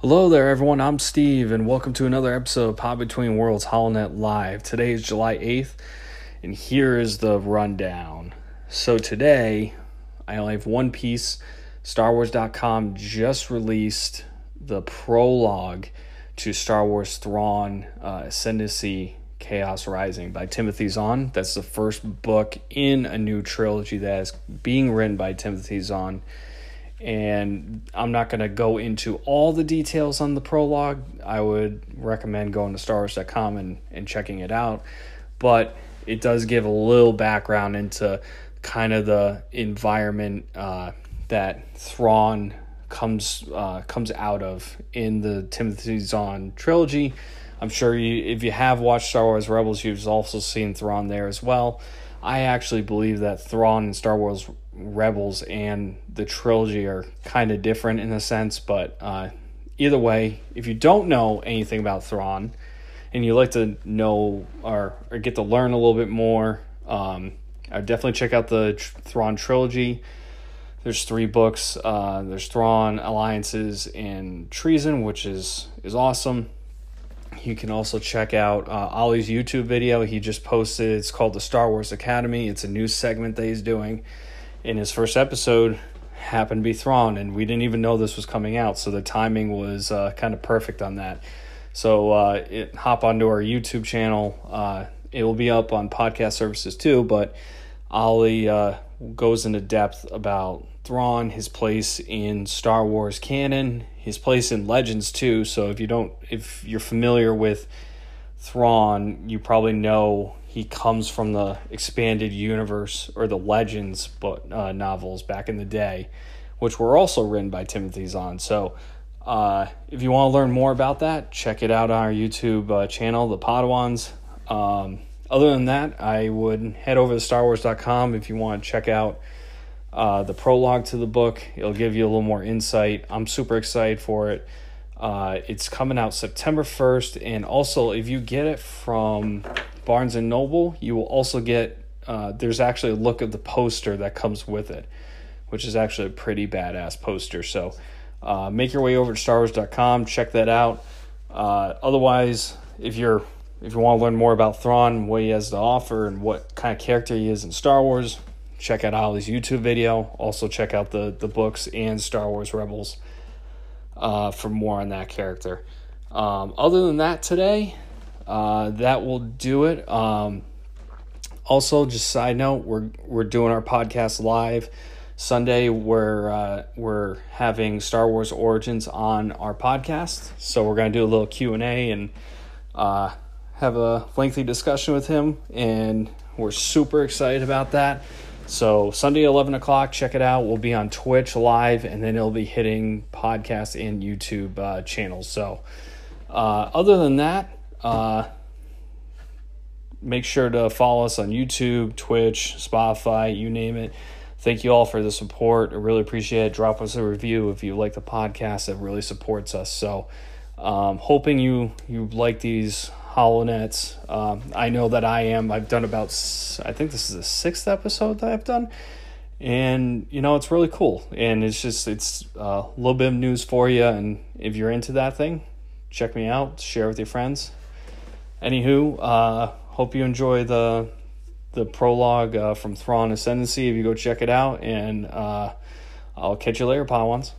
Hello there, everyone. I'm Steve, and welcome to another episode of Pod Between Worlds HoloNet Live. Today is July 8th, and here is the rundown. So, today, I only have one piece. StarWars.com just released the prologue to Star Wars Thrawn uh, Ascendancy Chaos Rising by Timothy Zahn. That's the first book in a new trilogy that is being written by Timothy Zahn and I'm not going to go into all the details on the prologue. I would recommend going to StarWars.com and, and checking it out. But it does give a little background into kind of the environment uh, that Thrawn comes uh, comes out of in the Timothy Zahn trilogy. I'm sure you, if you have watched Star Wars Rebels, you've also seen Thrawn there as well. I actually believe that Thrawn and Star Wars Rebels and the trilogy are kind of different in a sense, but uh, either way, if you don't know anything about Thrawn and you'd like to know or, or get to learn a little bit more, um, I definitely check out the Thrawn trilogy. There's three books. Uh, there's Thrawn, Alliances, and Treason, which is is awesome. You can also check out uh, Ollie's YouTube video. He just posted. It's called the Star Wars Academy. It's a new segment that he's doing in his first episode happened to be Thrawn, and we didn't even know this was coming out, so the timing was uh, kind of perfect on that. So uh, it, hop onto our YouTube channel. Uh, it will be up on podcast services too, but Ollie uh, goes into depth about Thrawn, his place in Star Wars canon, his place in Legends too. So if you don't, if you're familiar with Thrawn, you probably know he comes from the expanded universe or the Legends but uh, novels back in the day, which were also written by Timothy Zahn. So, uh, if you want to learn more about that, check it out on our YouTube uh, channel, The Podawans. Um, other than that, I would head over to StarWars.com if you want to check out uh, the prologue to the book. It'll give you a little more insight. I'm super excited for it. Uh, it's coming out September 1st, and also if you get it from Barnes and Noble, you will also get. Uh, there's actually a look of the poster that comes with it, which is actually a pretty badass poster. So uh, make your way over to StarWars.com, check that out. Uh, otherwise, if you're if you want to learn more about Thrawn, what he has to offer, and what kind of character he is in Star Wars, check out Ollie's YouTube video. Also check out the the books and Star Wars Rebels uh, for more on that character. Um, other than that, today, uh, that will do it. Um, also, just side note, we're we're doing our podcast live Sunday. We're uh, we're having Star Wars Origins on our podcast, so we're gonna do a little Q and A and uh, have a lengthy discussion with him, and we're super excited about that. So Sunday, eleven o'clock, check it out. We'll be on Twitch live, and then it'll be hitting podcast and YouTube uh, channels. So, uh, other than that, uh, make sure to follow us on YouTube, Twitch, Spotify, you name it. Thank you all for the support. I really appreciate it. Drop us a review if you like the podcast. It really supports us. So, um, hoping you you like these holonets. Um, I know that I am. I've done about. I think this is the sixth episode that I've done, and you know it's really cool. And it's just it's a little bit of news for you. And if you're into that thing, check me out. Share with your friends anywho, uh, hope you enjoy the the prologue uh, from Thrawn Ascendancy. If you go check it out, and uh, I'll catch you later, Podawans.